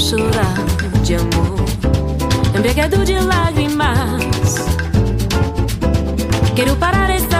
chorar de amor, é embriagado de lágrimas. Quero parar essa.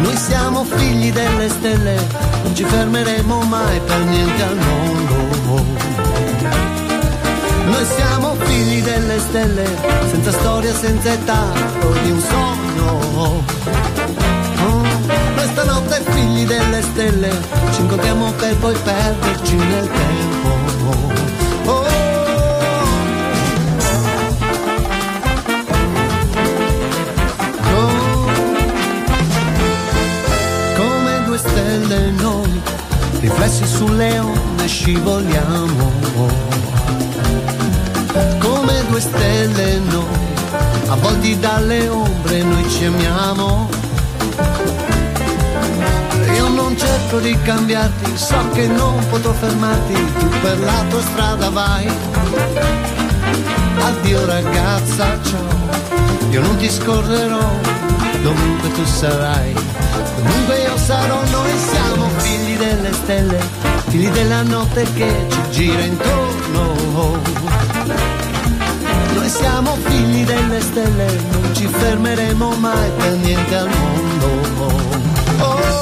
noi siamo figli delle stelle non ci fermeremo mai per niente al mondo Noi siamo figli delle stelle, senza storia, senza età, di un sogno. Noi stanotte figli delle stelle, ci incontriamo per poi perderci nel tempo. Stelle noi, riflessi sulle onde scivoliamo come due stelle noi, avvolti dalle ombre noi ci amiamo. Io non cerco di cambiarti, so che non potrò fermarti, tu per la tua strada vai. Addio ragazza, ciao, io non ti scorrerò, dovunque tu sarai. Comunque io sarò, noi siamo figli delle stelle, figli della notte che ci gira intorno. Noi siamo figli delle stelle, non ci fermeremo mai per niente al mondo. Oh,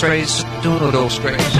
strays, doodle strays.